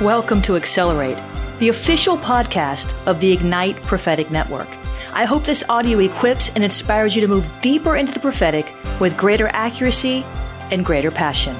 Welcome to Accelerate, the official podcast of the Ignite Prophetic Network. I hope this audio equips and inspires you to move deeper into the prophetic with greater accuracy and greater passion.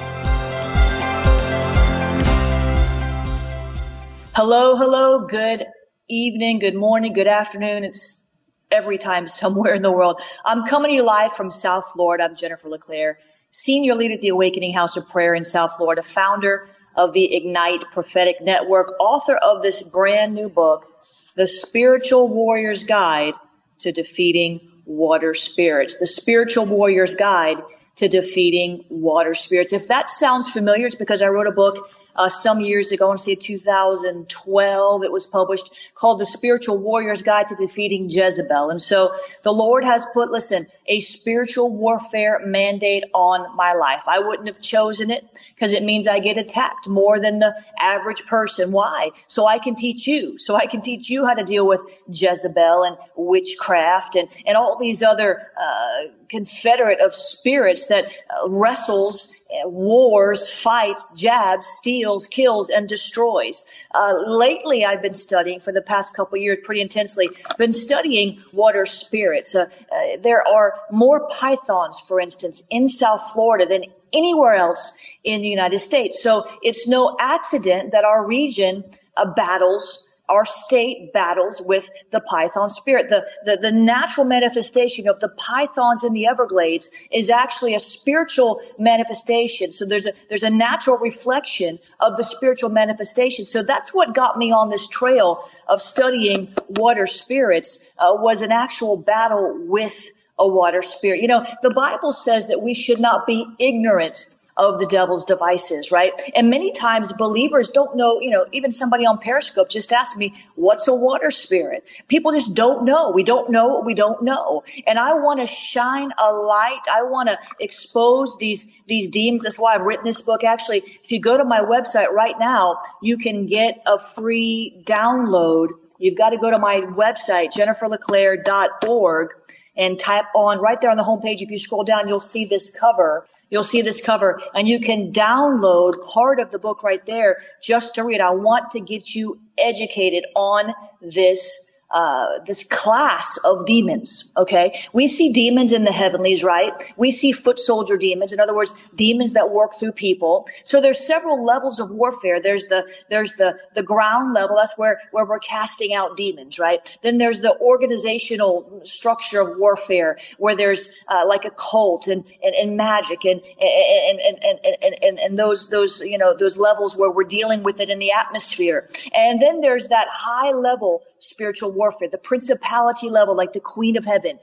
Hello, hello, good evening, good morning, good afternoon. It's every time somewhere in the world. I'm coming to you live from South Florida. I'm Jennifer LeClaire, senior leader at the Awakening House of Prayer in South Florida, founder of the Ignite Prophetic Network, author of this brand new book, The Spiritual Warrior's Guide to Defeating Water Spirits. The Spiritual Warrior's Guide to Defeating Water Spirits. If that sounds familiar, it's because I wrote a book uh, some years ago, to say 2012, it was published called The Spiritual Warrior's Guide to Defeating Jezebel. And so the Lord has put, listen, a spiritual warfare mandate on my life. I wouldn't have chosen it because it means I get attacked more than the average person. Why? So I can teach you. So I can teach you how to deal with Jezebel and witchcraft and, and all these other, uh, confederate of spirits that uh, wrestles, uh, wars, fights, jabs, steals, kills, and destroys. Uh, lately, I've been studying for the past couple years pretty intensely. Been studying water spirits. Uh, uh, there are more pythons, for instance, in South Florida than anywhere else in the United States. So it's no accident that our region uh, battles our state battles with the python spirit. The, the, the natural manifestation of the pythons in the Everglades is actually a spiritual manifestation. So there's a, there's a natural reflection of the spiritual manifestation. So that's what got me on this trail of studying water spirits, uh, was an actual battle with a water spirit. You know, the Bible says that we should not be ignorant of the devil's devices, right? And many times believers don't know, you know, even somebody on Periscope just asked me, what's a water spirit? People just don't know. We don't know what we don't know. And I want to shine a light. I want to expose these, these demons. That's why I've written this book. Actually, if you go to my website right now, you can get a free download. You've got to go to my website, jenniferleclaire.org and type on right there on the homepage. If you scroll down, you'll see this cover You'll see this cover and you can download part of the book right there just to read. I want to get you educated on this uh, this class of demons. Okay, we see demons in the heavenlies, right? We see foot soldier demons. In other words, demons that work through people. So there's several levels of warfare. There's the there's the the ground level. That's where where we're casting out demons, right? Then there's the organizational structure of warfare, where there's uh, like a cult and and, and magic and and, and and and and and those those you know those levels where we're dealing with it in the atmosphere. And then there's that high level spiritual warfare, the principality level, like the queen of heaven,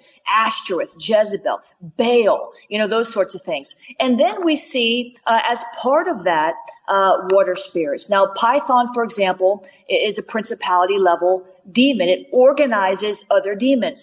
Ashtoreth, Jezebel, Baal, you know, those sorts of things. And then we see, uh, as part of that, uh, water spirits. Now, Python, for example, is a principality level demon. It organizes other demons.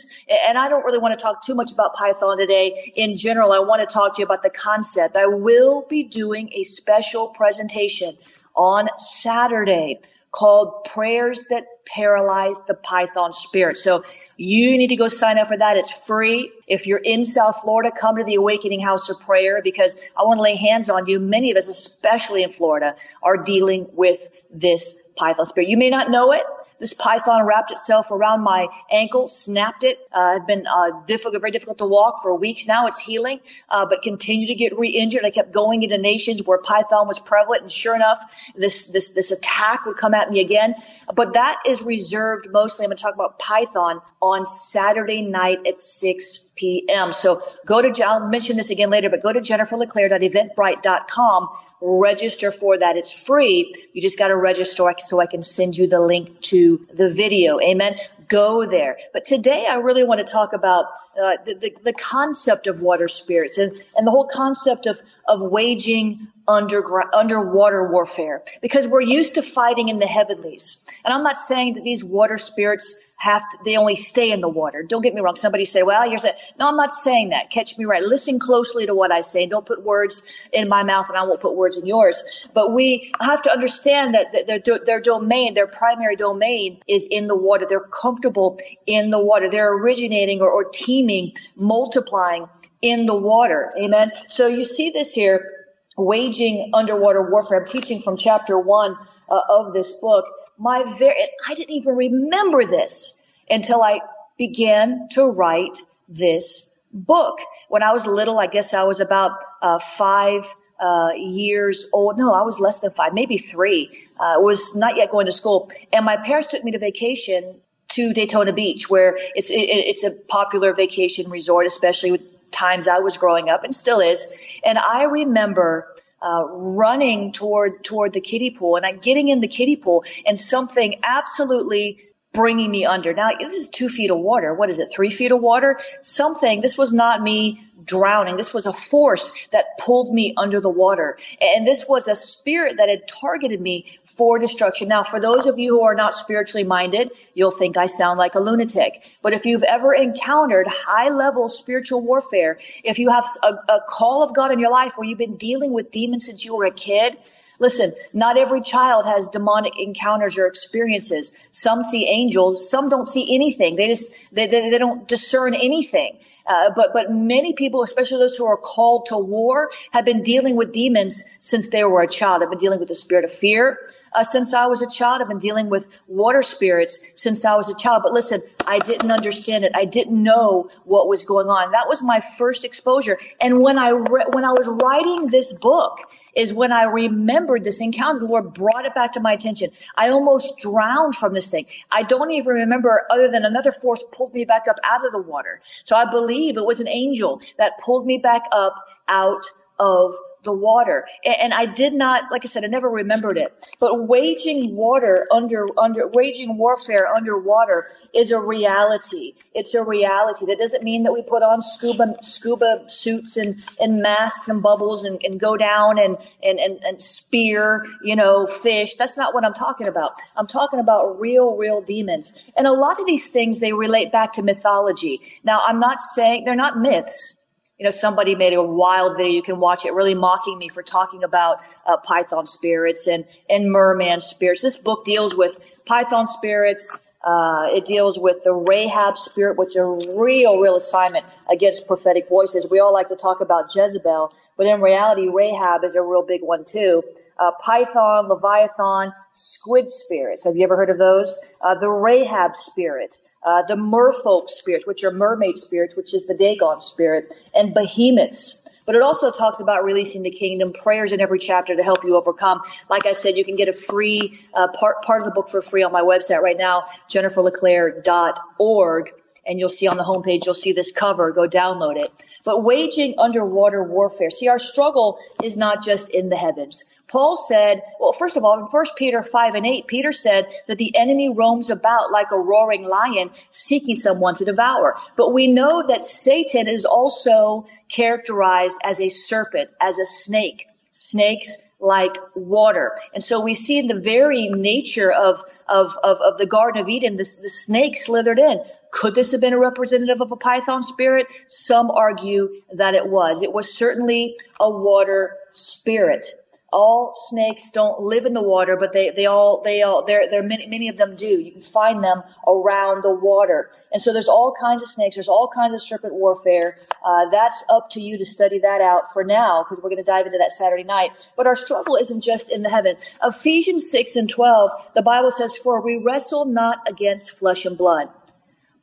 And I don't really want to talk too much about Python today. In general, I want to talk to you about the concept. I will be doing a special presentation on Saturday called Prayers That paralyzed the python spirit. So you need to go sign up for that. It's free. If you're in South Florida, come to the Awakening House of Prayer because I want to lay hands on you. Many of us, especially in Florida, are dealing with this python spirit. You may not know it. This python wrapped itself around my ankle, snapped it. Uh, it's been uh, difficult, very difficult to walk for weeks now. It's healing, uh, but continue to get re-injured. I kept going into nations where python was prevalent, and sure enough, this this this attack would come at me again. But that is reserved mostly. I'm going to talk about python on Saturday night at 6 p.m. So go to I'll mention this again later, but go to jenniferleclaire.eventbrite.com register for that. It's free. You just got to register so I can send you the link to the video. Amen. Go there. But today I really want to talk about uh, the, the, the concept of water spirits and, and the whole concept of, of waging underground, underwater warfare because we're used to fighting in the heavenlies. And I'm not saying that these water spirits have to, they only stay in the water. Don't get me wrong. Somebody say, well, you're saying, no, I'm not saying that. Catch me right. Listen closely to what I say. Don't put words in my mouth and I won't put words in yours. But we have to understand that their, their domain, their primary domain is in the water. They're comfortable in the water. They're originating or, or teeming, multiplying in the water. Amen. So you see this here waging underwater warfare. I'm teaching from chapter one uh, of this book. My very, I didn't even remember this until I began to write this book. When I was little, I guess I was about uh, five uh, years old. No, I was less than five, maybe three. Uh, was not yet going to school, and my parents took me to vacation to Daytona Beach, where it's it, it's a popular vacation resort, especially with times I was growing up and still is. And I remember uh, running toward toward the kiddie pool and I'm getting in the kiddie pool and something absolutely bringing me under. Now this is two feet of water. What is it? Three feet of water? Something. This was not me drowning. This was a force that pulled me under the water. And this was a spirit that had targeted me for destruction. Now, for those of you who are not spiritually minded, you'll think I sound like a lunatic. But if you've ever encountered high level spiritual warfare, if you have a, a call of God in your life where you've been dealing with demons since you were a kid, Listen, not every child has demonic encounters or experiences. Some see angels, some don't see anything. They just, they, they, they don't discern anything. Uh, but, but many people, especially those who are called to war, have been dealing with demons since they were a child. They've been dealing with the spirit of fear. Uh, since I was a child. I've been dealing with water spirits since I was a child. But listen, I didn't understand it. I didn't know what was going on. That was my first exposure. And when I re- when I was writing this book, is when I remembered this encounter. The Lord brought it back to my attention. I almost drowned from this thing. I don't even remember other than another force pulled me back up out of the water. So I believe it was an angel that pulled me back up out of the water. And, I did not, like I said, I never remembered it. But waging water under, under, waging warfare underwater is a reality. It's a reality. That doesn't mean that we put on scuba, scuba suits and, and masks and bubbles and, and go down and, and, and, and spear, you know, fish. That's not what I'm talking about. I'm talking about real, real demons. And a lot of these things, they relate back to mythology. Now, I'm not saying they're not myths you know, somebody made a wild video. You can watch it, really mocking me for talking about uh, Python spirits and and merman spirits. This book deals with Python spirits. Uh, it deals with the Rahab spirit, which is a real, real assignment against prophetic voices. We all like to talk about Jezebel, but in reality, Rahab is a real big one too. Uh, Python, Leviathan, squid spirits. Have you ever heard of those? Uh, the Rahab spirit uh, the merfolk spirits, which are mermaid spirits, which is the Dagon spirit, and behemoths. But it also talks about releasing the kingdom, prayers in every chapter to help you overcome. Like I said, you can get a free uh, part part of the book for free on my website right now, jenniferleclaire.org and you'll see on the homepage, you'll see this cover. Go download it. But waging underwater warfare. See, our struggle is not just in the heavens. Paul said, well, first of all, in 1 Peter 5 and 8, Peter said that the enemy roams about like a roaring lion seeking someone to devour. But we know that Satan is also characterized as a serpent, as a snake. Snakes like water. And so we see in the very nature of, of, of, of the Garden of Eden, this, the snake slithered in. Could this have been a representative of a python spirit? Some argue that it was. It was certainly a water spirit. All snakes don't live in the water, but they, they all, they all, there, there, many, many of them do. You can find them around the water. And so there's all kinds of snakes. There's all kinds of serpent warfare. Uh, that's up to you to study that out for now, because we're going to dive into that Saturday night. But our struggle isn't just in the heaven. Ephesians 6 and 12, the Bible says, for we wrestle not against flesh and blood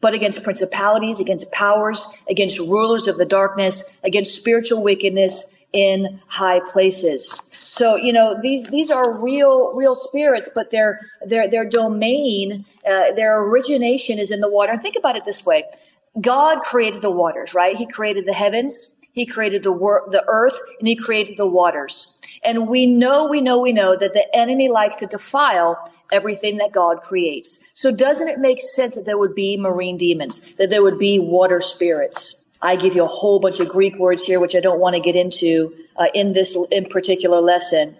but against principalities, against powers, against rulers of the darkness, against spiritual wickedness in high places. So you know these these are real real spirits, but their their their domain, uh, their origination is in the water. And think about it this way: God created the waters, right? He created the heavens, He created the wor- the earth, and He created the waters. And we know, we know, we know that the enemy likes to defile everything that God creates. So doesn't it make sense that there would be marine demons, that there would be water spirits? I give you a whole bunch of Greek words here, which I don't want to get into uh, in this in particular lesson.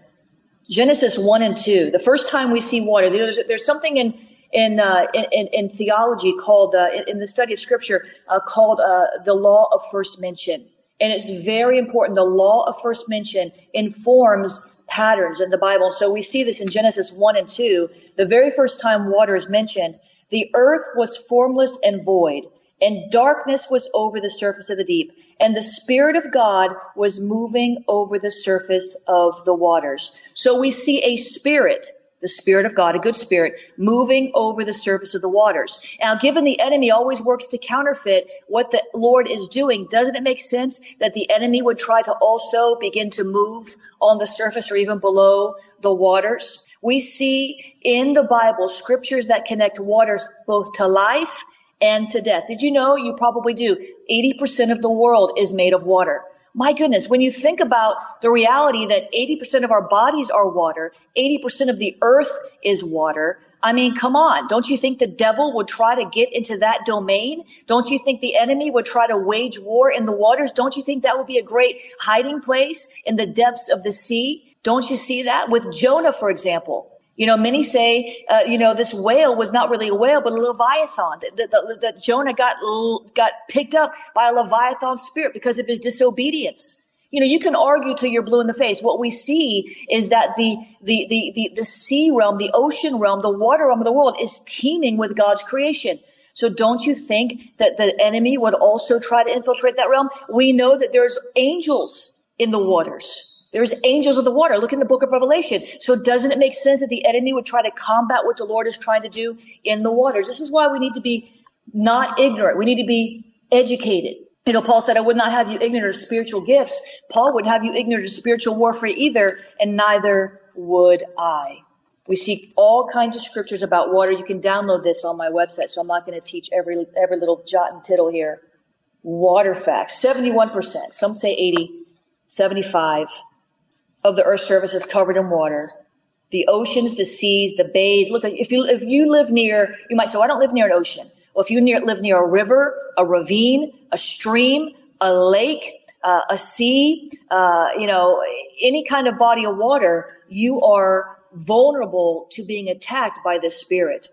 Genesis one and two. The first time we see water, there's, there's something in in, uh, in, in theology called uh, in, in, the study of Scripture uh, called uh, the law of first mention, and it's very important. The law of first mention informs patterns in the Bible. So we see this in Genesis 1 and 2. The very first time water is mentioned, the earth was formless and void, and darkness was over the surface of the deep, and the Spirit of God was moving over the surface of the waters. So we see a spirit the Spirit of God, a good spirit, moving over the surface of the waters. Now, given the enemy always works to counterfeit what the Lord is doing, doesn't it make sense that the enemy would try to also begin to move on the surface or even below the waters? We see in the Bible scriptures that connect waters both to life and to death. Did you know? You probably do. 80% of the world is made of water. My goodness, when you think about the reality that 80% of our bodies are water, 80% of the earth is water, I mean, come on. Don't you think the devil would try to get into that domain? Don't you think the enemy would try to wage war in the waters? Don't you think that would be a great hiding place in the depths of the sea? Don't you see that with Jonah, for example? You know, many say, uh, you know, this whale was not really a whale, but a leviathan. That, Jonah got got picked up by a leviathan spirit because of his disobedience. You know, you can argue till you're blue in the face. What we see is that the the the the, the sea realm, the ocean realm, the water realm of the world is teeming with God's creation. So don't you think that the enemy would also try to infiltrate that realm? We know that there's angels in the waters. There's angels of the water. Look in the book of Revelation. So doesn't it make sense that the enemy would try to combat what the Lord is trying to do in the waters? This is why we need to be not ignorant. We need to be educated. You know, Paul said, I would not have you ignorant of spiritual gifts. Paul wouldn't have you ignorant of spiritual warfare either, and neither would I. We see all kinds of scriptures about water. You can download this on my website, so I'm not going to teach every every little jot and tittle here. Water facts: 71%, some say 80, 75 of the Earth's surface is covered in water. The oceans, the seas, the bays. Look, if you if you live near, you might say, well, "I don't live near an ocean." Well, if you near, live near a river, a ravine, a stream, a lake, uh, a sea, uh, you know, any kind of body of water, you are vulnerable to being attacked by the spirit.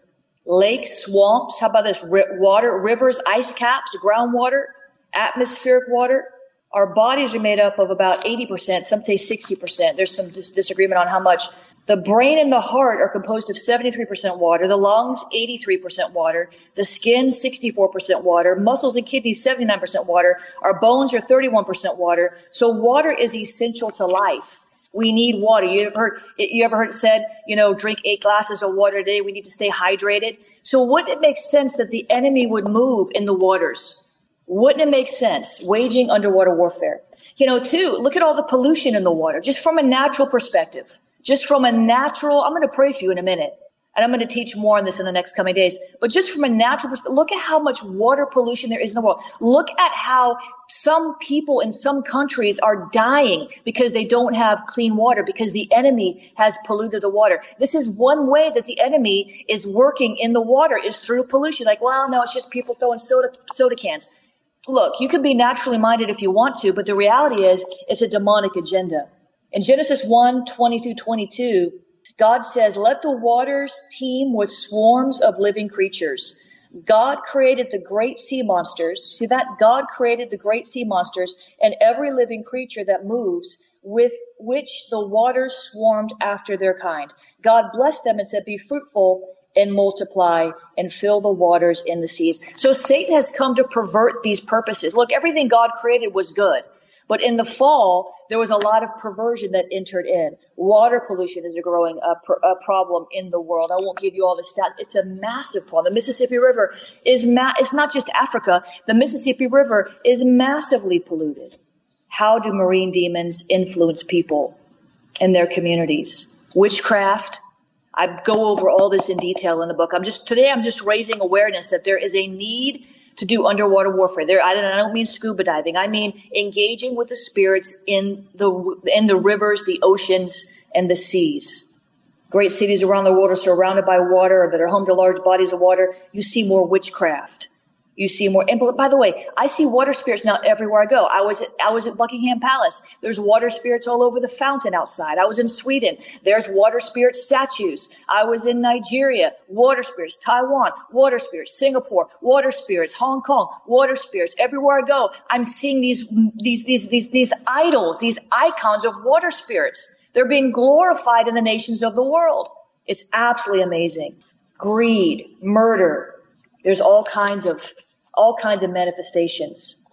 Lakes, swamps. How about this? R- water, rivers, ice caps, groundwater, atmospheric water. Our bodies are made up of about 80%, some say 60%. There's some dis- disagreement on how much. The brain and the heart are composed of 73% water, the lungs 83% water, the skin 64% water, muscles and kidneys 79% water, our bones are 31% water. So water is essential to life. We need water. You ever heard you ever heard it said, you know, drink eight glasses of water a day. We need to stay hydrated. So wouldn't it make sense that the enemy would move in the waters? Wouldn't it make sense waging underwater warfare? You know, too, look at all the pollution in the water, just from a natural perspective, just from a natural, I'm going to pray for you in a minute. And I'm going to teach more on this in the next coming days. But just from a natural perspective, look at how much water pollution there is in the world. Look at how some people in some countries are dying because they don't have clean water because the enemy has polluted the water. This is one way that the enemy is working in the water is through pollution. Like, well, no, it's just people throwing soda, soda cans look, you can be naturally minded if you want to, but the reality is it's a demonic agenda. In Genesis 1 20 through 22, God says, Let the waters teem with swarms of living creatures. God created the great sea monsters. See that? God created the great sea monsters and every living creature that moves with which the waters swarmed after their kind. God blessed them and said, Be fruitful and multiply and fill the waters in the seas. So Satan has come to pervert these purposes. Look, everything God created was good. But in the fall, there was a lot of perversion that entered in. Water pollution is a growing uh, pr- a problem in the world. I won't give you all the stats. It's a massive problem. The Mississippi River is ma- it's not just Africa. The Mississippi River is massively polluted. How do marine demons influence people in their communities? Witchcraft. I go over all this in detail in the book. I'm just today I'm just raising awareness that there is a need to do underwater warfare. There, I don't, I don't mean scuba diving. I mean engaging with the spirits in the in the rivers, the oceans, and the seas. Great cities around the world are surrounded by water that are home to large bodies of water. You see more witchcraft you see more. And by the way, I see water spirits now everywhere I go. I was at, I was at Buckingham Palace. There's water spirits all over the fountain outside. I was in Sweden. There's water spirit statues. I was in Nigeria. Water spirits. Taiwan. Water spirits. Singapore. Water spirits. Hong Kong. Water spirits. Everywhere I go, I'm seeing these these these these these idols, these icons of water spirits. They're being glorified in the nations of the world. It's absolutely amazing. Greed, murder. There's all kinds of all kinds of manifestations.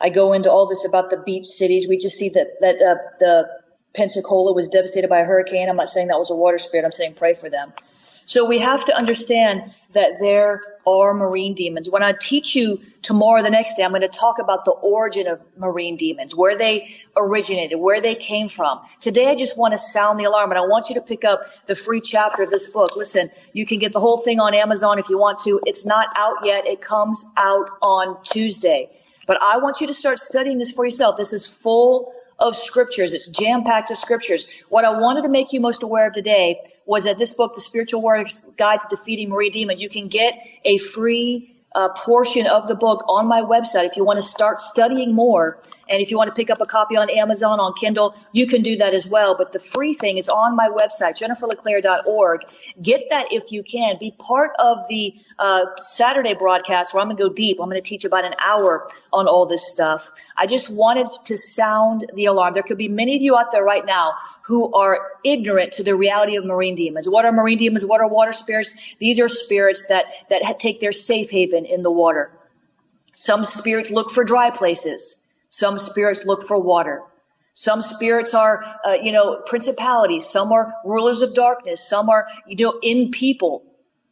I go into all this about the beach cities. We just see that that uh, the Pensacola was devastated by a hurricane. I'm not saying that was a water spirit. I'm saying pray for them. So we have to understand that there are marine demons. When I teach you tomorrow, the next day, I'm going to talk about the origin of marine demons, where they originated, where they came from. Today, I just want to sound the alarm and I want you to pick up the free chapter of this book. Listen, you can get the whole thing on Amazon if you want to. It's not out yet. It comes out on Tuesday. But I want you to start studying this for yourself. This is full of scriptures. It's jam packed of scriptures. What I wanted to make you most aware of today was that this book, The Spiritual Warrior's Guide to Defeating Marine Demons, you can get a free uh, portion of the book on my website if you want to start studying more and if you want to pick up a copy on Amazon, on Kindle, you can do that as well. But the free thing is on my website, jenniferleclaire.org. Get that if you can. Be part of the uh, Saturday broadcast where I'm going to go deep. I'm going to teach about an hour on all this stuff. I just wanted to sound the alarm. There could be many of you out there right now who are ignorant to the reality of marine demons. What are marine demons? What are water spirits? These are spirits that, that take their safe haven in the water. Some spirits look for dry places. Some spirits look for water. Some spirits are, uh, you know, principalities. Some are rulers of darkness. Some are, you know, in people,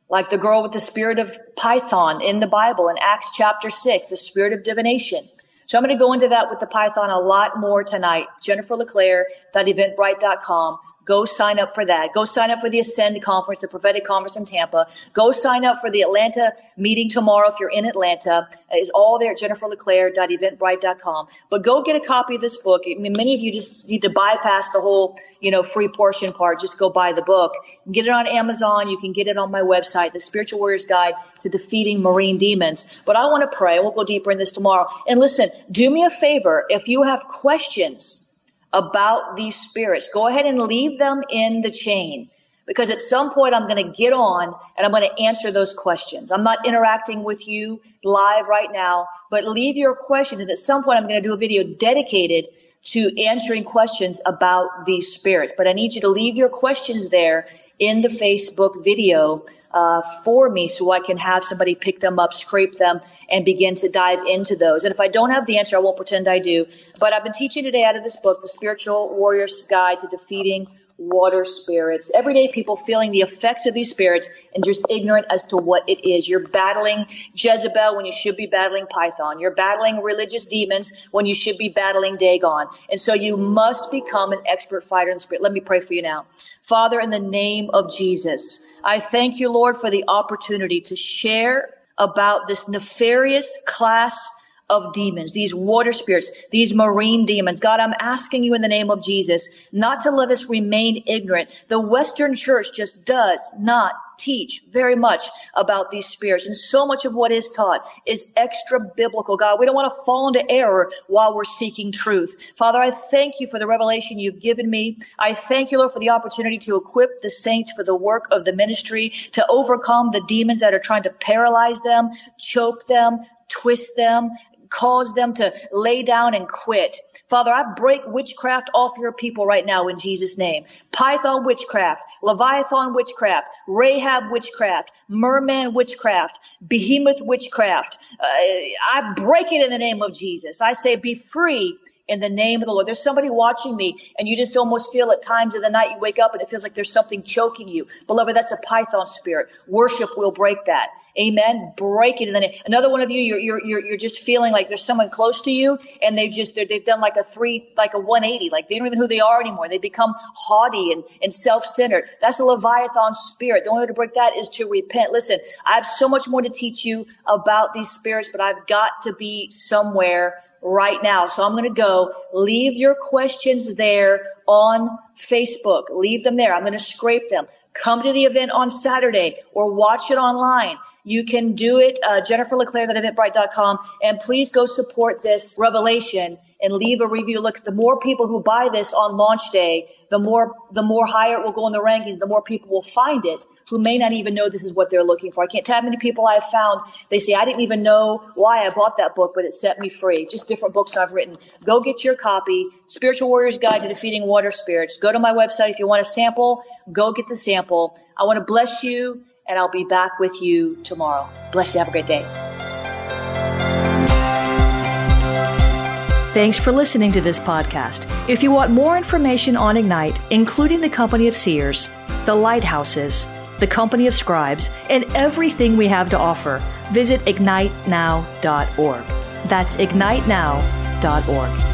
like the girl with the spirit of Python in the Bible in Acts chapter six, the spirit of divination. So I'm going to go into that with the Python a lot more tonight. Jennifer LeClaire.eventbrite.com. Go sign up for that. Go sign up for the Ascend conference, the prophetic conference in Tampa. Go sign up for the Atlanta meeting tomorrow if you're in Atlanta. It's all there at jenniferleclaire.eventbrite.com. But go get a copy of this book. I mean, many of you just need to bypass the whole, you know, free portion part. Just go buy the book. Get it on Amazon. You can get it on my website, The Spiritual Warrior's Guide to Defeating Marine Demons. But I want to pray. We'll go deeper in this tomorrow. And listen, do me a favor. If you have questions, about these spirits. Go ahead and leave them in the chain because at some point I'm going to get on and I'm going to answer those questions. I'm not interacting with you live right now, but leave your questions. And at some point I'm going to do a video dedicated to answering questions about these spirits. But I need you to leave your questions there in the Facebook video uh, for me so I can have somebody pick them up, scrape them, and begin to dive into those. And if I don't have the answer, I won't pretend I do. But I've been teaching today out of this book, The Spiritual Warrior's Guide to Defeating water spirits. Everyday people feeling the effects of these spirits and just ignorant as to what it is. You're battling Jezebel when you should be battling Python. You're battling religious demons when you should be battling Dagon. And so you must become an expert fighter in spirit. Let me pray for you now. Father, in the name of Jesus, I thank you, Lord, for the opportunity to share about this nefarious class of demons, these water spirits, these marine demons. God, I'm asking you in the name of Jesus not to let us remain ignorant. The Western church just does not teach very much about these spirits. And so much of what is taught is extra biblical. God, we don't want to fall into error while we're seeking truth. Father, I thank you for the revelation you've given me. I thank you, Lord, for the opportunity to equip the saints for the work of the ministry, to overcome the demons that are trying to paralyze them, choke them, twist them, cause them to lay down and quit. Father, I break witchcraft off your people right now in Jesus' name. Python witchcraft, Leviathan witchcraft, Rahab witchcraft, Merman witchcraft, Behemoth witchcraft. Uh, I break it in the name of Jesus. I say, be free in the name of the Lord. There's somebody watching me and you just almost feel at times of the night you wake up and it feels like there's something choking you. Beloved, that's a python spirit. Worship will break that. Amen. Break it in the name. Another one of you, you're, you're, you're, you're just feeling like there's someone close to you and they just, they've done like a three, like a 180. Like they don't even know who they are anymore. They become haughty and, and self-centered. That's a Leviathan spirit. The only way to break that is to repent. Listen, I have so much more to teach you about these spirits, but I've got to be somewhere right now. So I'm going to go leave your questions there on Facebook. Leave them there. I'm going to scrape them. Come to the event on Saturday or watch it online. You can do it, uh, Jennifer LeClaire at eventbrite.com. And please go support this revelation and leave a review. Look, the more people who buy this on launch day, the more, the more higher it will go in the rankings, the more people will find it who may not even know this is what they're looking for. I can't tell how many people I've found. They say, I didn't even know why I bought that book, but it set me free. Just different books I've written. Go get your copy. Spiritual Warrior's Guide to Defeating Water Spirits. Go to my website. If you want a sample, go get the sample. I want to bless you and I'll be back with you tomorrow. Bless you. Have a great day. Thanks for listening to this podcast. If you want more information on Ignite, including the Company of Seers, the Lighthouses, the Company of Scribes, and everything we have to offer, visit ignitenow.org. That's ignitenow.org.